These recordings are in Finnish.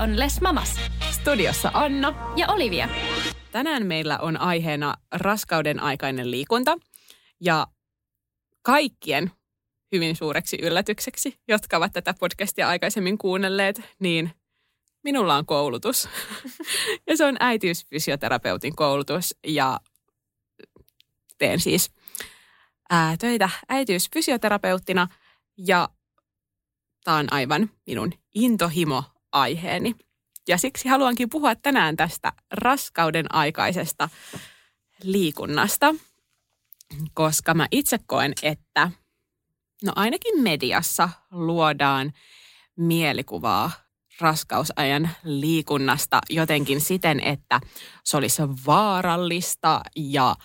On Les Mamas. Studiossa Anna. Ja Olivia. Tänään meillä on aiheena raskauden aikainen liikunta. Ja kaikkien hyvin suureksi yllätykseksi, jotka ovat tätä podcastia aikaisemmin kuunnelleet, niin minulla on koulutus. ja se on äitiysfysioterapeutin koulutus ja teen siis ää, töitä äitiysfysioterapeuttina ja tämä on aivan minun intohimo-aiheeni. Ja siksi haluankin puhua tänään tästä raskauden aikaisesta liikunnasta, koska mä itse koen, että no ainakin mediassa luodaan mielikuvaa raskausajan liikunnasta jotenkin siten, että se olisi vaarallista ja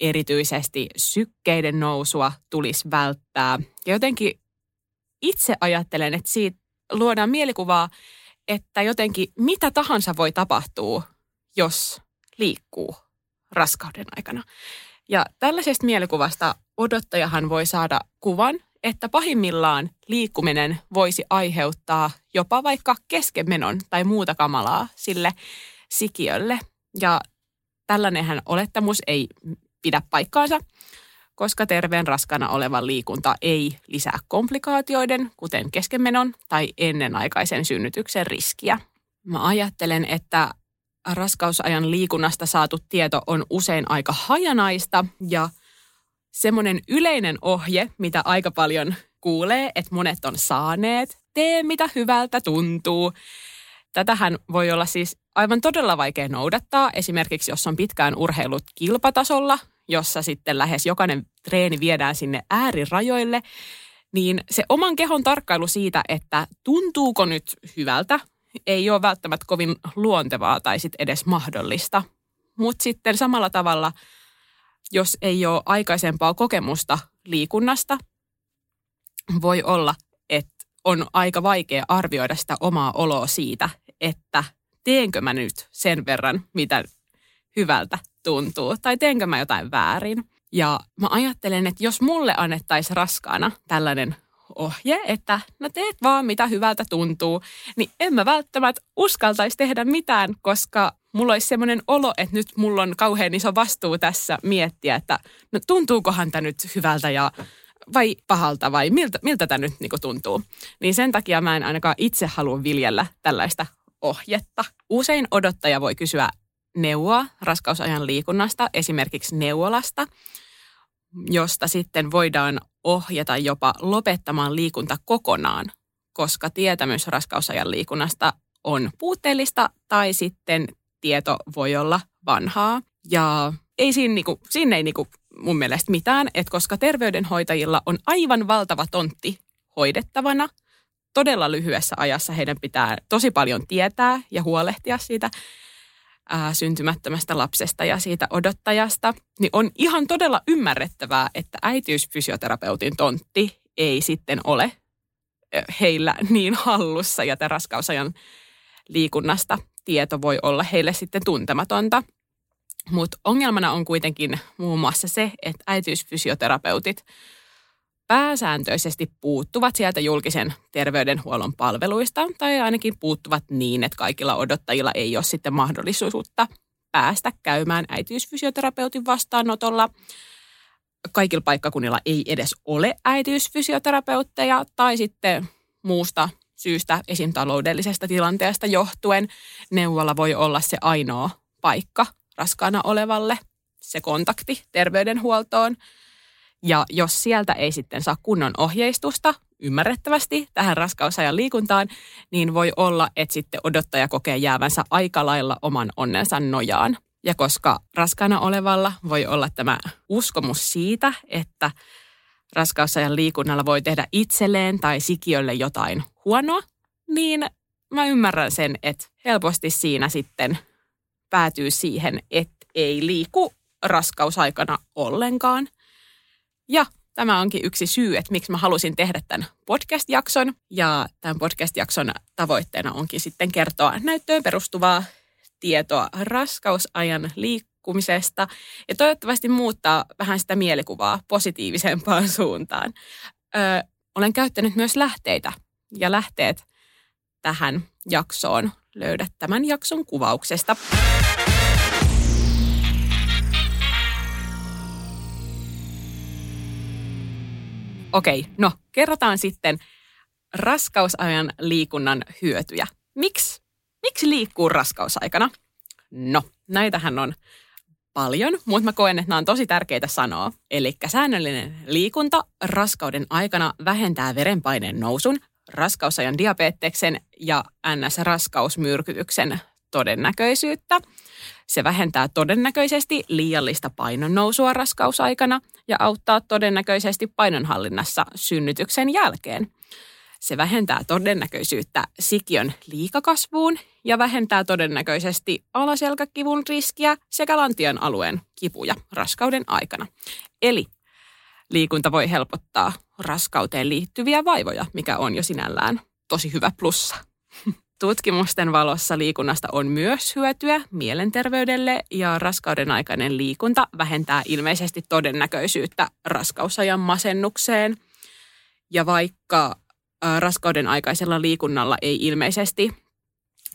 erityisesti sykkeiden nousua tulisi välttää. Ja jotenkin itse ajattelen, että siitä luodaan mielikuvaa, että jotenkin mitä tahansa voi tapahtua, jos liikkuu raskauden aikana. Ja tällaisesta mielikuvasta odottajahan voi saada kuvan, että pahimmillaan liikkuminen voisi aiheuttaa jopa vaikka keskenmenon tai muuta kamalaa sille sikiölle. Ja tällainenhän olettamus ei pidä paikkaansa, koska terveen raskana olevan liikunta ei lisää komplikaatioiden, kuten keskenmenon tai ennenaikaisen synnytyksen riskiä. Mä ajattelen, että raskausajan liikunnasta saatu tieto on usein aika hajanaista ja semmoinen yleinen ohje, mitä aika paljon kuulee, että monet on saaneet, tee mitä hyvältä tuntuu. Tätähän voi olla siis aivan todella vaikea noudattaa, esimerkiksi jos on pitkään urheilut kilpatasolla, jossa sitten lähes jokainen treeni viedään sinne äärirajoille, niin se oman kehon tarkkailu siitä, että tuntuuko nyt hyvältä, ei ole välttämättä kovin luontevaa tai sitten edes mahdollista. Mutta sitten samalla tavalla, jos ei ole aikaisempaa kokemusta liikunnasta, voi olla, että on aika vaikea arvioida sitä omaa oloa siitä, että teenkö mä nyt sen verran, mitä hyvältä tuntuu, tai teenkö mä jotain väärin. Ja mä ajattelen, että jos mulle annettaisiin raskaana tällainen ohje, että no teet vaan mitä hyvältä tuntuu, niin en mä välttämättä uskaltaisi tehdä mitään, koska mulla olisi semmoinen olo, että nyt mulla on kauhean iso vastuu tässä miettiä, että no tuntuukohan tämä nyt hyvältä ja vai pahalta vai miltä, miltä tämä nyt niin tuntuu. Niin sen takia mä en ainakaan itse halua viljellä tällaista ohjetta. Usein odottaja voi kysyä neuvoa raskausajan liikunnasta, esimerkiksi neuvolasta, josta sitten voidaan ohjata jopa lopettamaan liikunta kokonaan, koska tietämys raskausajan liikunnasta on puutteellista tai sitten tieto voi olla vanhaa. Ja ei siinä, niinku, siinä ei niinku mun mielestä mitään, että koska terveydenhoitajilla on aivan valtava tontti hoidettavana, todella lyhyessä ajassa heidän pitää tosi paljon tietää ja huolehtia siitä ää, syntymättömästä lapsesta ja siitä odottajasta, niin on ihan todella ymmärrettävää, että äitiysfysioterapeutin tontti ei sitten ole heillä niin hallussa ja raskausajan liikunnasta tieto voi olla heille sitten tuntematonta. Mutta ongelmana on kuitenkin muun muassa se, että äitiysfysioterapeutit pääsääntöisesti puuttuvat sieltä julkisen terveydenhuollon palveluista, tai ainakin puuttuvat niin, että kaikilla odottajilla ei ole sitten mahdollisuutta päästä käymään äitiysfysioterapeutin vastaanotolla. Kaikilla paikkakunnilla ei edes ole äitiysfysioterapeutteja, tai sitten muusta syystä esim. taloudellisesta tilanteesta johtuen neuvolla voi olla se ainoa paikka raskaana olevalle, se kontakti terveydenhuoltoon – ja jos sieltä ei sitten saa kunnon ohjeistusta, ymmärrettävästi tähän raskausajan liikuntaan, niin voi olla, että sitten odottaja kokee jäävänsä aika lailla oman onnensa nojaan. Ja koska raskaana olevalla voi olla tämä uskomus siitä, että raskausajan liikunnalla voi tehdä itselleen tai sikiölle jotain huonoa, niin mä ymmärrän sen, että helposti siinä sitten päätyy siihen, että ei liiku raskausaikana ollenkaan. Ja tämä onkin yksi syy, että miksi mä halusin tehdä tämän podcast-jakson. Ja tämän podcast-jakson tavoitteena onkin sitten kertoa näyttöön perustuvaa tietoa raskausajan liikkumisesta ja toivottavasti muuttaa vähän sitä mielikuvaa positiivisempaan suuntaan. Öö, olen käyttänyt myös lähteitä ja lähteet tähän jaksoon löydät tämän jakson kuvauksesta. Okei, no kerrotaan sitten raskausajan liikunnan hyötyjä. Miksi? Miksi liikkuu raskausaikana? No, näitähän on paljon, mutta mä koen, että nämä on tosi tärkeitä sanoa. Eli säännöllinen liikunta raskauden aikana vähentää verenpaineen nousun, raskausajan diabeteksen ja NS-raskausmyrkytyksen todennäköisyyttä. Se vähentää todennäköisesti liiallista painonnousua raskausaikana ja auttaa todennäköisesti painonhallinnassa synnytyksen jälkeen. Se vähentää todennäköisyyttä sikiön liikakasvuun ja vähentää todennäköisesti alaselkäkivun riskiä sekä lantion alueen kipuja raskauden aikana. Eli liikunta voi helpottaa raskauteen liittyviä vaivoja, mikä on jo sinällään tosi hyvä plussa. Tutkimusten valossa liikunnasta on myös hyötyä mielenterveydelle ja raskauden aikainen liikunta vähentää ilmeisesti todennäköisyyttä raskausajan masennukseen. Ja vaikka raskauden aikaisella liikunnalla ei ilmeisesti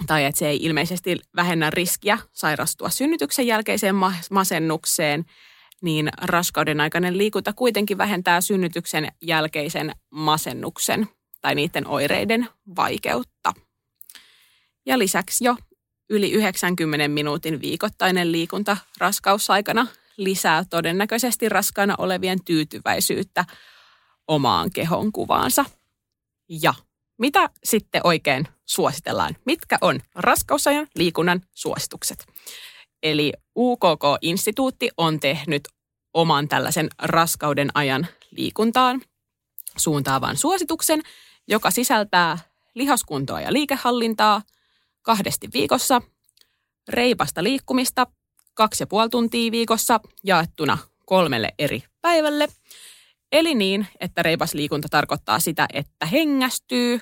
tai että se ei ilmeisesti vähennä riskiä sairastua synnytyksen jälkeiseen masennukseen, niin raskauden aikainen liikunta kuitenkin vähentää synnytyksen jälkeisen masennuksen tai niiden oireiden vaikeutta. Ja lisäksi jo yli 90 minuutin viikoittainen liikunta raskausaikana lisää todennäköisesti raskaana olevien tyytyväisyyttä omaan kehon kuvaansa. Ja mitä sitten oikein suositellaan? Mitkä on raskausajan liikunnan suositukset? Eli UKK-instituutti on tehnyt oman tällaisen raskauden ajan liikuntaan suuntaavan suosituksen, joka sisältää lihaskuntoa ja liikehallintaa kahdesti viikossa, reipasta liikkumista kaksi ja puoli tuntia viikossa jaettuna kolmelle eri päivälle. Eli niin, että reipas liikunta tarkoittaa sitä, että hengästyy,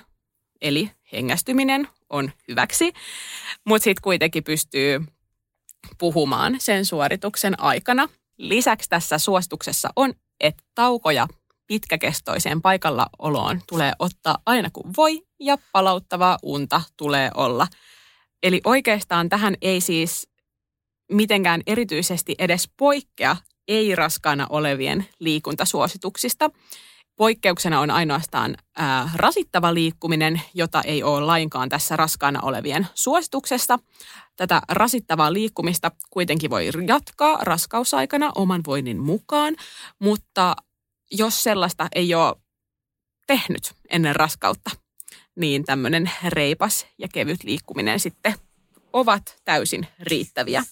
eli hengästyminen on hyväksi, mutta sitten kuitenkin pystyy puhumaan sen suorituksen aikana. Lisäksi tässä suosituksessa on, että taukoja pitkäkestoiseen paikallaoloon tulee ottaa aina kun voi ja palauttavaa unta tulee olla. Eli oikeastaan tähän ei siis mitenkään erityisesti edes poikkea ei-raskaana olevien liikuntasuosituksista. Poikkeuksena on ainoastaan ää, rasittava liikkuminen, jota ei ole lainkaan tässä raskaana olevien suosituksesta. Tätä rasittavaa liikkumista kuitenkin voi jatkaa raskausaikana oman voinnin mukaan, mutta jos sellaista ei ole tehnyt ennen raskautta, niin tämmöinen reipas ja kevyt liikkuminen sitten ovat täysin riittäviä.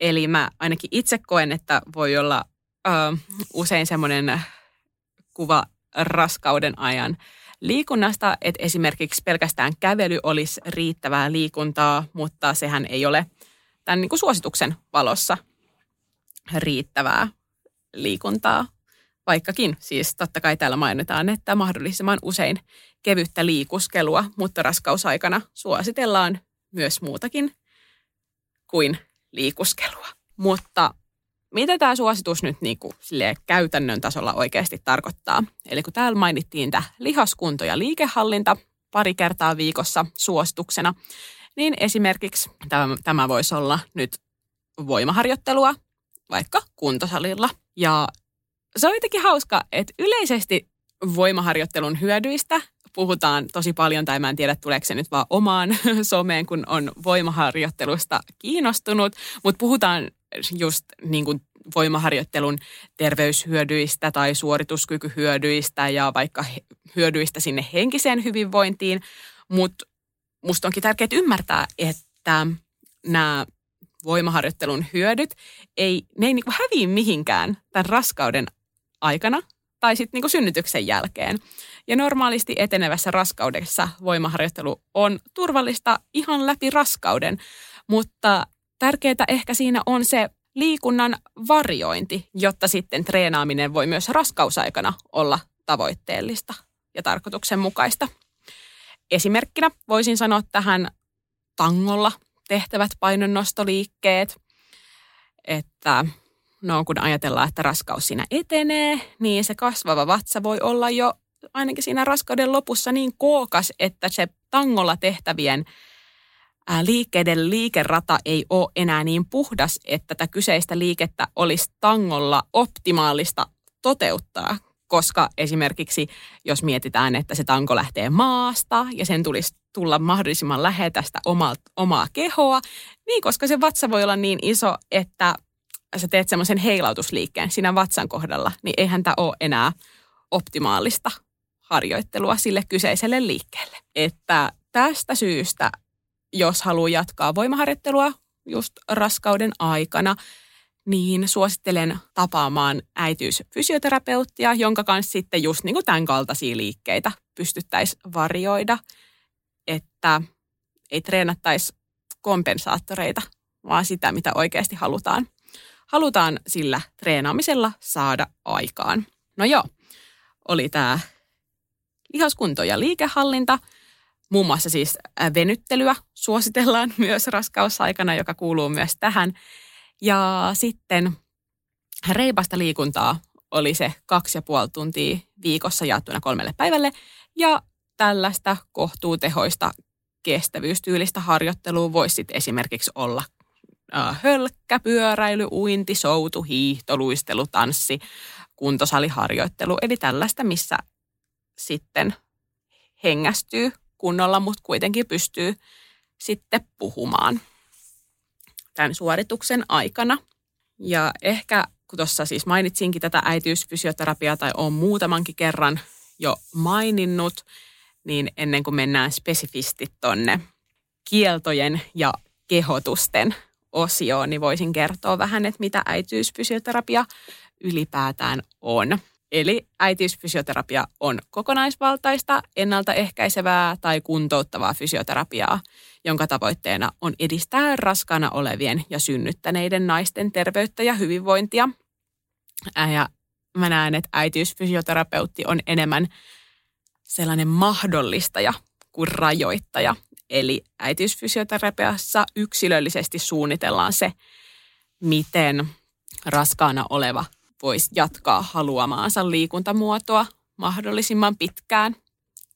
Eli mä ainakin itse koen, että voi olla ö, usein semmoinen kuva raskauden ajan liikunnasta, että esimerkiksi pelkästään kävely olisi riittävää liikuntaa, mutta sehän ei ole tämän niin kuin suosituksen valossa riittävää liikuntaa. Vaikkakin siis totta kai täällä mainitaan, että mahdollisimman usein kevyttä liikuskelua, mutta raskausaikana suositellaan myös muutakin kuin liikuskelua. Mutta mitä tämä suositus nyt niin kuin, käytännön tasolla oikeasti tarkoittaa? Eli kun täällä mainittiin tämä lihaskunto ja liikehallinta pari kertaa viikossa suosituksena, niin esimerkiksi tämä, tämä voisi olla nyt voimaharjoittelua vaikka kuntosalilla. Ja se on jotenkin hauska, että yleisesti voimaharjoittelun hyödyistä puhutaan tosi paljon, tai mä en tiedä tuleeko se nyt vaan omaan someen, kun on voimaharjoittelusta kiinnostunut, mutta puhutaan just niin kuin voimaharjoittelun terveyshyödyistä tai suorituskykyhyödyistä ja vaikka hyödyistä sinne henkiseen hyvinvointiin, mutta musta onkin tärkeää ymmärtää, että nämä voimaharjoittelun hyödyt, ei, ne ei niin häviä mihinkään tämän raskauden aikana tai sitten niin synnytyksen jälkeen. Ja normaalisti etenevässä raskaudessa voimaharjoittelu on turvallista ihan läpi raskauden, mutta tärkeää ehkä siinä on se liikunnan varjointi, jotta sitten treenaaminen voi myös raskausaikana olla tavoitteellista ja tarkoituksenmukaista. Esimerkkinä voisin sanoa tähän tangolla tehtävät painonnostoliikkeet, että no kun ajatellaan, että raskaus siinä etenee, niin se kasvava vatsa voi olla jo ainakin siinä raskauden lopussa niin kookas, että se tangolla tehtävien liikkeiden liikerata ei ole enää niin puhdas, että tätä kyseistä liikettä olisi tangolla optimaalista toteuttaa, koska esimerkiksi jos mietitään, että se tanko lähtee maasta ja sen tulisi tulla mahdollisimman lähellä sitä omaa, omaa kehoa, niin koska se vatsa voi olla niin iso, että sä teet semmoisen heilautusliikkeen siinä vatsan kohdalla, niin eihän tämä ole enää optimaalista harjoittelua sille kyseiselle liikkeelle. Että tästä syystä, jos haluaa jatkaa voimaharjoittelua just raskauden aikana, niin suosittelen tapaamaan äitiysfysioterapeuttia, jonka kanssa sitten just niin kuin tämän kaltaisia liikkeitä pystyttäisiin varjoida, että ei treenattaisi kompensaattoreita, vaan sitä, mitä oikeasti halutaan. Halutaan sillä treenaamisella saada aikaan. No joo, oli tämä lihaskunto ja liikehallinta. Muun muassa siis venyttelyä suositellaan myös raskausaikana, joka kuuluu myös tähän. Ja sitten reipasta liikuntaa oli se kaksi ja puoli tuntia viikossa jaettuna kolmelle päivälle. Ja tällaista kohtuutehoista kestävyystyylistä harjoittelua voisi esimerkiksi olla hölkkä, pyöräily, uinti, soutu, hiihto, luistelu, tanssi, kuntosaliharjoittelu. Eli tällaista, missä sitten hengästyy kunnolla, mutta kuitenkin pystyy sitten puhumaan tämän suorituksen aikana. Ja ehkä kun tuossa siis mainitsinkin tätä äitiysfysioterapiaa tai on muutamankin kerran jo maininnut, niin ennen kuin mennään spesifisti tonne kieltojen ja kehotusten osioon, niin voisin kertoa vähän, että mitä äitiysfysioterapia ylipäätään on. Eli äitiysfysioterapia on kokonaisvaltaista, ennaltaehkäisevää tai kuntouttavaa fysioterapiaa, jonka tavoitteena on edistää raskaana olevien ja synnyttäneiden naisten terveyttä ja hyvinvointia. Ja mä näen, että äitiysfysioterapeutti on enemmän sellainen mahdollistaja kuin rajoittaja. Eli äitiysfysioterapiassa yksilöllisesti suunnitellaan se, miten raskaana oleva voisi jatkaa haluamaansa liikuntamuotoa mahdollisimman pitkään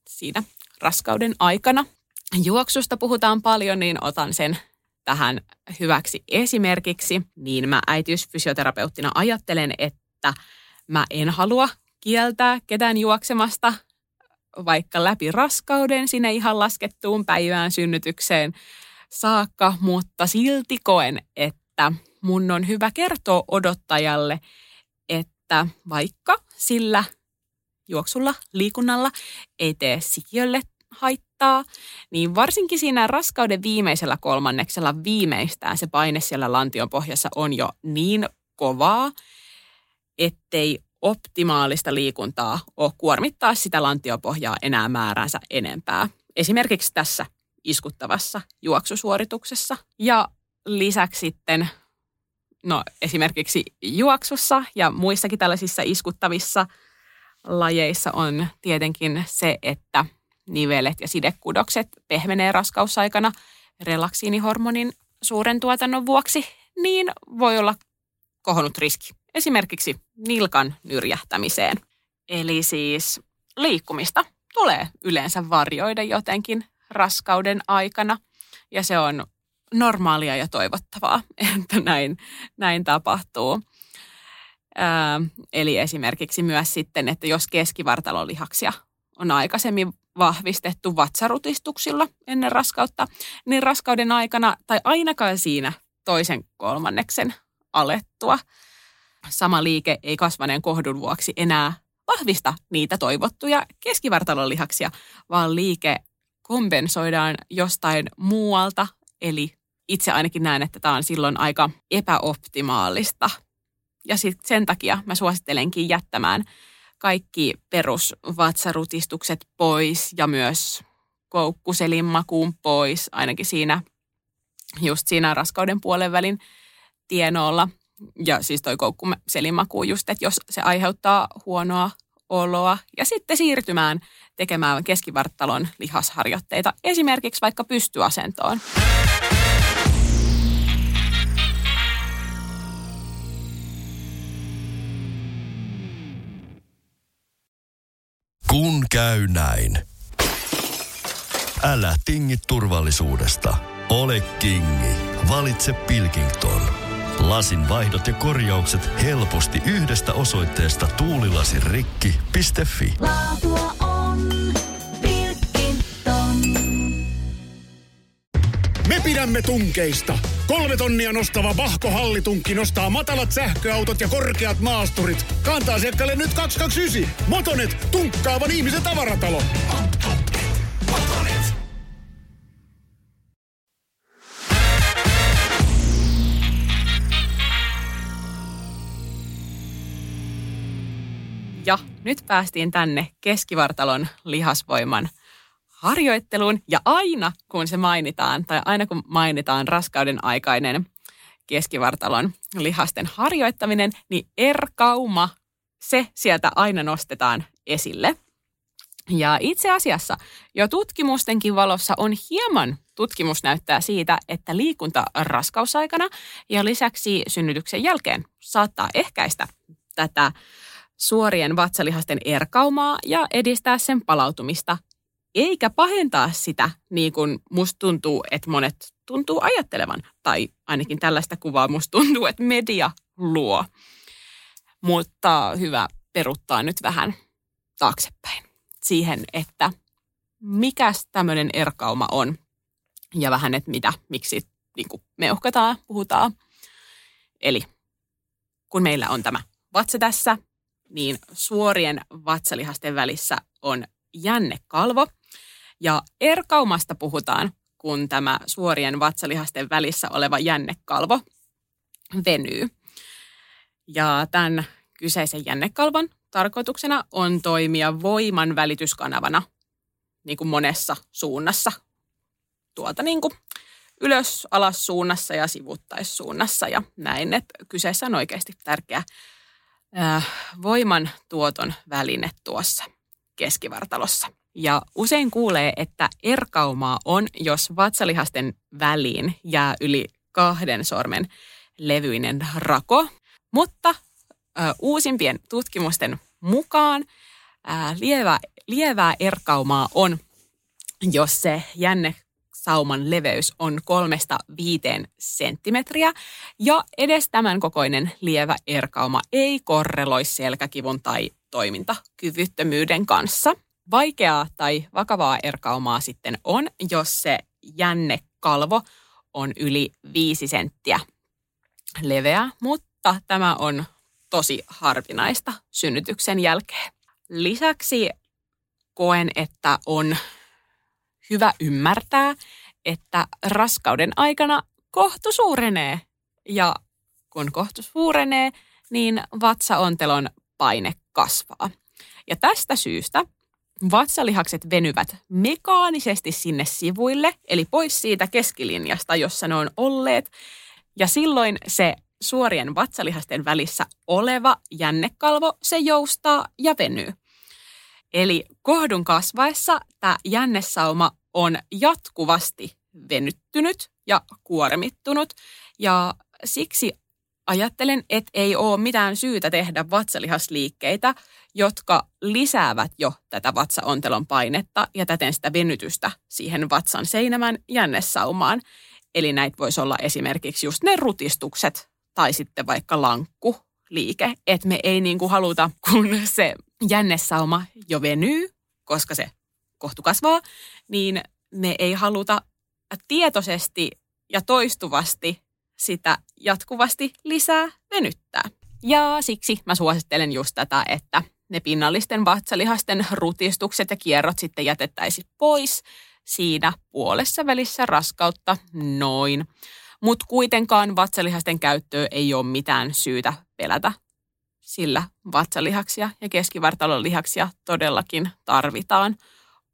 siinä raskauden aikana. Juoksusta puhutaan paljon, niin otan sen tähän hyväksi esimerkiksi. Niin mä äitiysfysioterapeuttina ajattelen, että mä en halua kieltää ketään juoksemasta vaikka läpi raskauden sinne ihan laskettuun päivään synnytykseen saakka, mutta silti koen, että mun on hyvä kertoa odottajalle, että vaikka sillä juoksulla, liikunnalla ei tee sikiölle haittaa, niin varsinkin siinä raskauden viimeisellä kolmanneksella viimeistään se paine siellä lantion pohjassa on jo niin kovaa, ettei optimaalista liikuntaa ole kuormittaa sitä lantiopohjaa enää määränsä enempää. Esimerkiksi tässä iskuttavassa juoksusuorituksessa. Ja lisäksi sitten no, esimerkiksi juoksussa ja muissakin tällaisissa iskuttavissa lajeissa on tietenkin se, että nivelet ja sidekudokset pehmenee raskausaikana relaksiinihormonin suuren tuotannon vuoksi, niin voi olla kohonnut riski esimerkiksi nilkan nyrjähtämiseen. Eli siis liikkumista tulee yleensä varjoida jotenkin raskauden aikana ja se on normaalia ja toivottavaa, että näin, näin tapahtuu. Ää, eli esimerkiksi myös sitten, että jos keskivartalolihaksia on aikaisemmin vahvistettu vatsarutistuksilla ennen raskautta, niin raskauden aikana tai ainakaan siinä toisen kolmanneksen alettua sama liike ei kasvaneen kohdun vuoksi enää vahvista niitä toivottuja keskivartalolihaksia, vaan liike kompensoidaan jostain muualta, eli itse ainakin näen, että tämä on silloin aika epäoptimaalista. Ja sit sen takia mä suosittelenkin jättämään kaikki perusvatsarutistukset pois ja myös koukkuselin pois, ainakin siinä just siinä raskauden puolen välin tienoilla. Ja siis toi koukkuselin maku just, että jos se aiheuttaa huonoa oloa ja sitten siirtymään tekemään keskivarttalon lihasharjoitteita, esimerkiksi vaikka pystyasentoon. Kun käy näin. Älä tingi turvallisuudesta. Ole kingi. Valitse Pilkington. Lasin vaihdot ja korjaukset helposti yhdestä osoitteesta tuulilasirikki.fi. Laatua on Pilkington. Me pidämme tunkeista. Kolme tonnia nostava Vahko Hallitunkki nostaa matalat sähköautot ja korkeat maasturit. Kantaa asiakkaalle nyt 229. Motonet, tunkkaavan ihmisen tavaratalo. Ja nyt päästiin tänne keskivartalon lihasvoiman harjoitteluun. Ja aina kun se mainitaan, tai aina kun mainitaan raskauden aikainen keskivartalon lihasten harjoittaminen, niin erkauma, se sieltä aina nostetaan esille. Ja itse asiassa jo tutkimustenkin valossa on hieman tutkimus näyttää siitä, että liikunta raskausaikana ja lisäksi synnytyksen jälkeen saattaa ehkäistä tätä suorien vatsalihasten erkaumaa ja edistää sen palautumista, eikä pahentaa sitä niin kuin musta tuntuu, että monet tuntuu ajattelevan. Tai ainakin tällaista kuvaa musta tuntuu, että media luo. Mutta hyvä peruttaa nyt vähän taaksepäin siihen, että mikäs tämmöinen erkauma on ja vähän, että mitä, miksi niin kuin me uhkataan, puhutaan. Eli kun meillä on tämä vatsa tässä, niin suorien vatsalihasten välissä on jännekalvo. Ja erkaumasta puhutaan, kun tämä suorien vatsalihasten välissä oleva jännekalvo venyy. Ja tämän kyseisen jännekalvon tarkoituksena on toimia voiman välityskanavana niin kuin monessa suunnassa. Tuolta niin kuin ylös, alas suunnassa ja sivuttaissuunnassa ja näin, että kyseessä on oikeasti tärkeä äh, voiman tuoton väline tuossa keskivartalossa. Ja usein kuulee, että erkaumaa on, jos vatsalihasten väliin jää yli kahden sormen levyinen rako. Mutta äh, uusimpien tutkimusten mukaan äh, lievä, lievää erkaumaa on, jos se jänne sauman leveys on kolmesta viiteen senttimetriä ja edes tämän kokoinen lievä erkauma ei korreloi selkäkivun tai toimintakyvyttömyyden kanssa. Vaikeaa tai vakavaa erkaumaa sitten on, jos se jännekalvo on yli viisi senttiä leveä, mutta tämä on tosi harvinaista synnytyksen jälkeen. Lisäksi koen, että on hyvä ymmärtää, että raskauden aikana kohtu suurenee. Ja kun kohtu suurenee, niin vatsaontelon paine kasvaa. Ja tästä syystä vatsalihakset venyvät mekaanisesti sinne sivuille, eli pois siitä keskilinjasta, jossa ne on olleet. Ja silloin se suorien vatsalihasten välissä oleva jännekalvo, se joustaa ja venyy. Eli kohdun kasvaessa tämä jännesauma on jatkuvasti venyttynyt ja kuormittunut ja siksi ajattelen, että ei ole mitään syytä tehdä vatsalihasliikkeitä, jotka lisäävät jo tätä vatsaontelon painetta ja täten sitä venytystä siihen vatsan seinämän jännesaumaan. Eli näitä voisi olla esimerkiksi just ne rutistukset tai sitten vaikka lankkuliike, että me ei niin kuin haluta, kun se jännesauma jo venyy, koska se kohtu kasvaa, niin me ei haluta tietoisesti ja toistuvasti sitä jatkuvasti lisää venyttää. Ja siksi mä suosittelen just tätä, että ne pinnallisten vatsalihasten rutistukset ja kierrot sitten jätettäisiin pois siinä puolessa välissä raskautta noin. Mutta kuitenkaan vatsalihasten käyttöä ei ole mitään syytä pelätä sillä vatsalihaksia ja keskivartalon lihaksia todellakin tarvitaan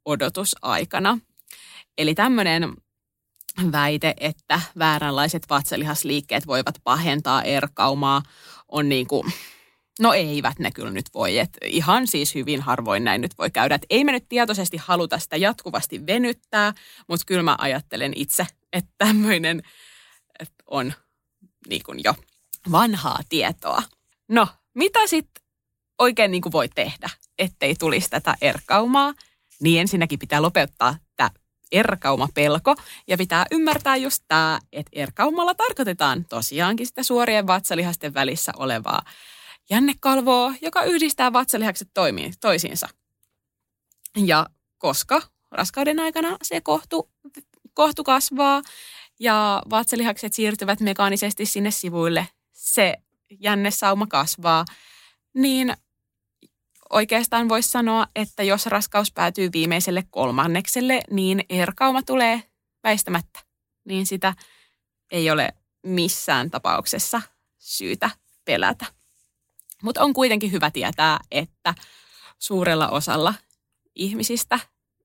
odotusaikana. Eli tämmöinen väite, että vääränlaiset vatsalihasliikkeet voivat pahentaa erkaumaa, on niin kuin, no eivät ne kyllä nyt voi. Et ihan siis hyvin harvoin näin nyt voi käydä. Et ei me nyt tietoisesti haluta sitä jatkuvasti venyttää, mutta kyllä mä ajattelen itse, että tämmöinen on niin kuin jo vanhaa tietoa. No, mitä sitten oikein niin kuin voi tehdä, ettei tulisi tätä erkaumaa? Niin ensinnäkin pitää lopettaa tämä erkaumapelko ja pitää ymmärtää just tämä, että erkaumalla tarkoitetaan tosiaankin sitä suorien vatsalihasten välissä olevaa jännekalvoa, joka yhdistää vatsalihakset toimiin, toisiinsa. Ja koska raskauden aikana se kohtu, kohtu kasvaa ja vatsalihakset siirtyvät mekaanisesti sinne sivuille, se jännesauma kasvaa, niin oikeastaan voisi sanoa, että jos raskaus päätyy viimeiselle kolmannekselle, niin erkauma tulee väistämättä. Niin sitä ei ole missään tapauksessa syytä pelätä. Mutta on kuitenkin hyvä tietää, että suurella osalla ihmisistä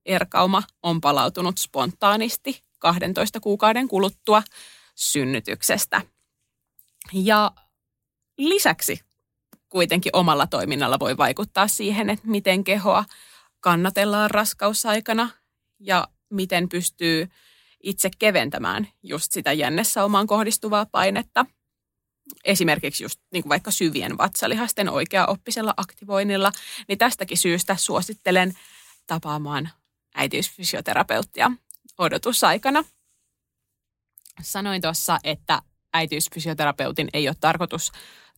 erkauma on palautunut spontaanisti 12 kuukauden kuluttua synnytyksestä. Ja lisäksi kuitenkin omalla toiminnalla voi vaikuttaa siihen, että miten kehoa kannatellaan raskausaikana ja miten pystyy itse keventämään just sitä jännessä omaan kohdistuvaa painetta. Esimerkiksi just niin kuin vaikka syvien vatsalihasten oikea-oppisella aktivoinnilla, niin tästäkin syystä suosittelen tapaamaan äitiysfysioterapeuttia odotusaikana. Sanoin tuossa, että äitiysfysioterapeutin ei ole tarkoitus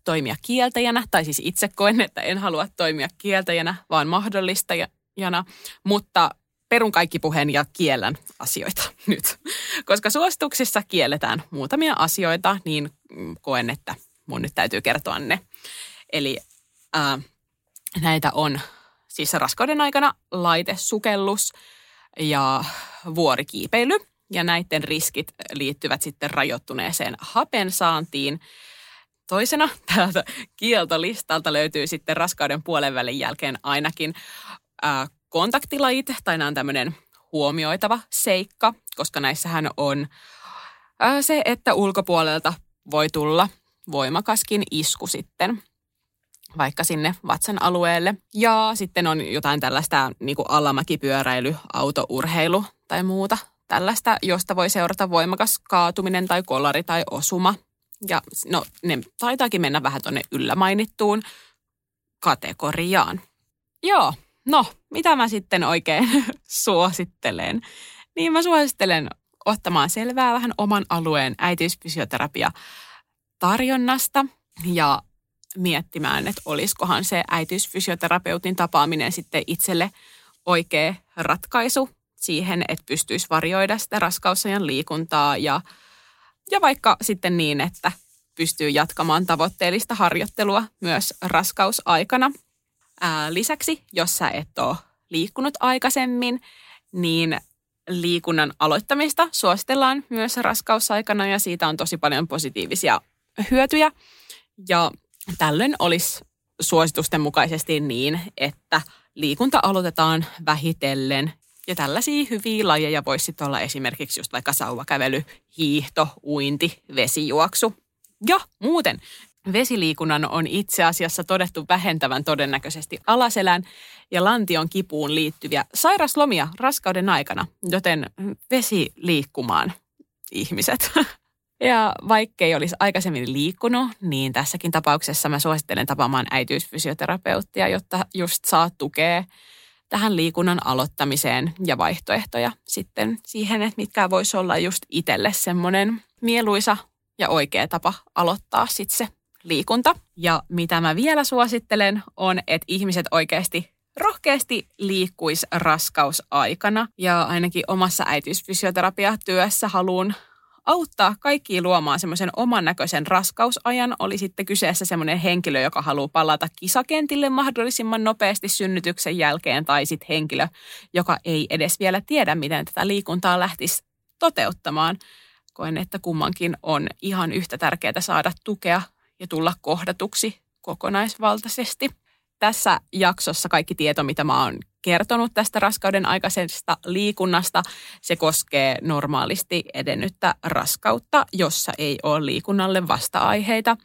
toimia kieltäjänä, tai siis itse koen, että en halua toimia kieltäjänä, vaan mahdollistajana, mutta perun kaikki puheen ja kiellän asioita nyt. Koska suosituksissa kielletään muutamia asioita, niin koen, että mun nyt täytyy kertoa ne. Eli ää, näitä on siis raskauden aikana laitesukellus ja vuorikiipeily. Ja näiden riskit liittyvät sitten rajoittuneeseen hapen saantiin Toisena täältä kieltolistalta löytyy sitten raskauden puolen välin jälkeen ainakin ää, kontaktilajit, tai nämä on tämmöinen huomioitava seikka, koska näissähän on ää, se, että ulkopuolelta voi tulla voimakaskin isku sitten vaikka sinne vatsan alueelle. Ja sitten on jotain tällaista niin kuin alamäkipyöräily, autourheilu tai muuta tällaista, josta voi seurata voimakas kaatuminen tai kolari tai osuma – ja no, ne taitaakin mennä vähän tuonne yllä mainittuun kategoriaan. Joo, no, mitä mä sitten oikein suosittelen? Niin mä suosittelen ottamaan selvää vähän oman alueen äitiysfysioterapia tarjonnasta ja miettimään, että olisikohan se äitiysfysioterapeutin tapaaminen sitten itselle oikea ratkaisu siihen, että pystyisi varjoida sitä raskausajan liikuntaa ja ja vaikka sitten niin, että pystyy jatkamaan tavoitteellista harjoittelua myös raskausaikana. Ää, lisäksi, jos sä et ole liikkunut aikaisemmin, niin liikunnan aloittamista suositellaan myös raskausaikana ja siitä on tosi paljon positiivisia hyötyjä. Ja tällöin olisi suositusten mukaisesti niin, että liikunta aloitetaan vähitellen ja tällaisia hyviä lajeja voisi olla esimerkiksi just vaikka sauvakävely, hiihto, uinti, vesijuoksu. Ja muuten vesiliikunnan on itse asiassa todettu vähentävän todennäköisesti alaselän ja lantion kipuun liittyviä sairaslomia raskauden aikana, joten vesiliikkumaan ihmiset. Ja vaikkei olisi aikaisemmin liikkunut, niin tässäkin tapauksessa mä suosittelen tapaamaan äitiysfysioterapeuttia, jotta just saa tukea tähän liikunnan aloittamiseen ja vaihtoehtoja sitten siihen, että mitkä voisi olla just itselle semmoinen mieluisa ja oikea tapa aloittaa sitten se liikunta. Ja mitä mä vielä suosittelen on, että ihmiset oikeasti rohkeasti liikkuisi raskausaikana. Ja ainakin omassa äitiysfysioterapiatyössä haluan auttaa kaikki luomaan semmoisen oman näköisen raskausajan. Oli sitten kyseessä semmoinen henkilö, joka haluaa palata kisakentille mahdollisimman nopeasti synnytyksen jälkeen, tai sitten henkilö, joka ei edes vielä tiedä, miten tätä liikuntaa lähtisi toteuttamaan. Koen, että kummankin on ihan yhtä tärkeää saada tukea ja tulla kohdatuksi, kokonaisvaltaisesti. Tässä jaksossa kaikki tieto, mitä mä oon kertonut tästä raskauden aikaisesta liikunnasta, se koskee normaalisti edennyttä raskautta, jossa ei ole liikunnalle vasta-aiheita.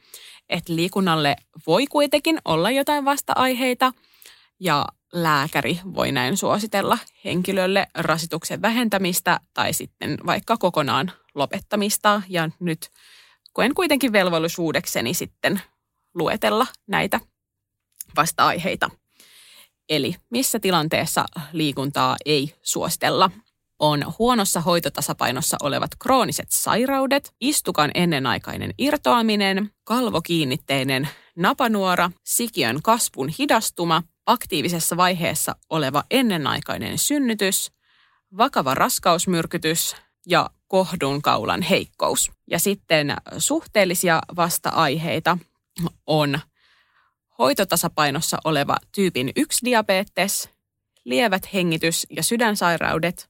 Et liikunnalle voi kuitenkin olla jotain vasta-aiheita ja lääkäri voi näin suositella henkilölle rasituksen vähentämistä tai sitten vaikka kokonaan lopettamista. Ja nyt koen kuitenkin velvollisuudekseni sitten luetella näitä vasta-aiheita. Eli missä tilanteessa liikuntaa ei suositella? On huonossa hoitotasapainossa olevat krooniset sairaudet, istukan ennenaikainen irtoaminen, kalvokiinnitteinen napanuora, sikiön kasvun hidastuma, aktiivisessa vaiheessa oleva ennenaikainen synnytys, vakava raskausmyrkytys ja kohdun kaulan heikkous. Ja sitten suhteellisia vasta-aiheita on hoitotasapainossa oleva tyypin 1 diabetes, lievät hengitys- ja sydänsairaudet,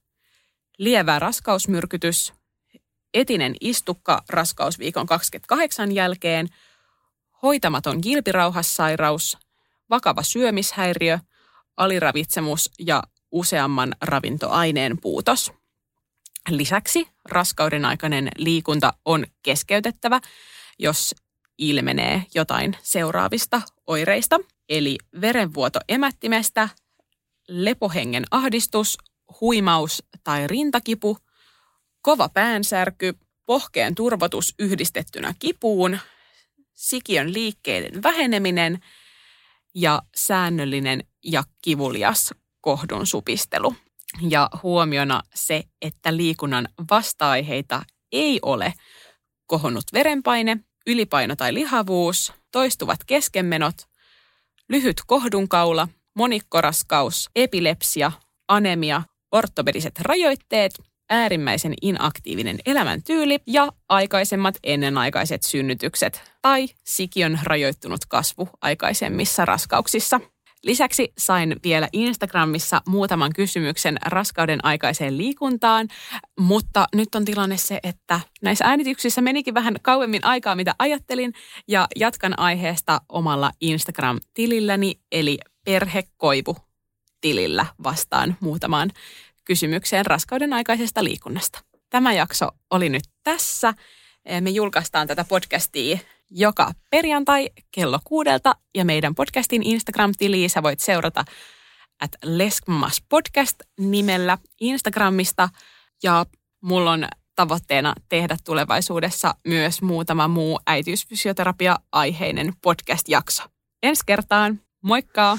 lievä raskausmyrkytys, etinen istukka raskausviikon 28 jälkeen, hoitamaton kilpirauhassairaus, vakava syömishäiriö, aliravitsemus ja useamman ravintoaineen puutos. Lisäksi raskauden aikainen liikunta on keskeytettävä, jos ilmenee jotain seuraavista oireista, eli verenvuoto emättimestä, lepohengen ahdistus, huimaus tai rintakipu, kova päänsärky, pohkeen turvotus yhdistettynä kipuun, sikiön liikkeiden väheneminen ja säännöllinen ja kivulias kohdun supistelu. Ja huomiona se, että liikunnan vasta-aiheita ei ole kohonnut verenpaine, ylipaino tai lihavuus, toistuvat keskenmenot, lyhyt kohdunkaula, monikkoraskaus, epilepsia, anemia, ortopediset rajoitteet, äärimmäisen inaktiivinen elämäntyyli ja aikaisemmat ennenaikaiset synnytykset tai sikiön rajoittunut kasvu aikaisemmissa raskauksissa. Lisäksi sain vielä Instagramissa muutaman kysymyksen raskauden aikaiseen liikuntaan, mutta nyt on tilanne se, että näissä äänityksissä menikin vähän kauemmin aikaa, mitä ajattelin, ja jatkan aiheesta omalla Instagram-tililläni, eli perhekoivu tilillä vastaan muutamaan kysymykseen raskauden aikaisesta liikunnasta. Tämä jakso oli nyt tässä. Me julkaistaan tätä podcastia joka perjantai kello kuudelta ja meidän podcastin Instagram-tiliä sä voit seurata at Leskmas Podcast nimellä Instagramista ja mulla on tavoitteena tehdä tulevaisuudessa myös muutama muu äitiysfysioterapia-aiheinen podcast-jakso. Ensi kertaan, moikka!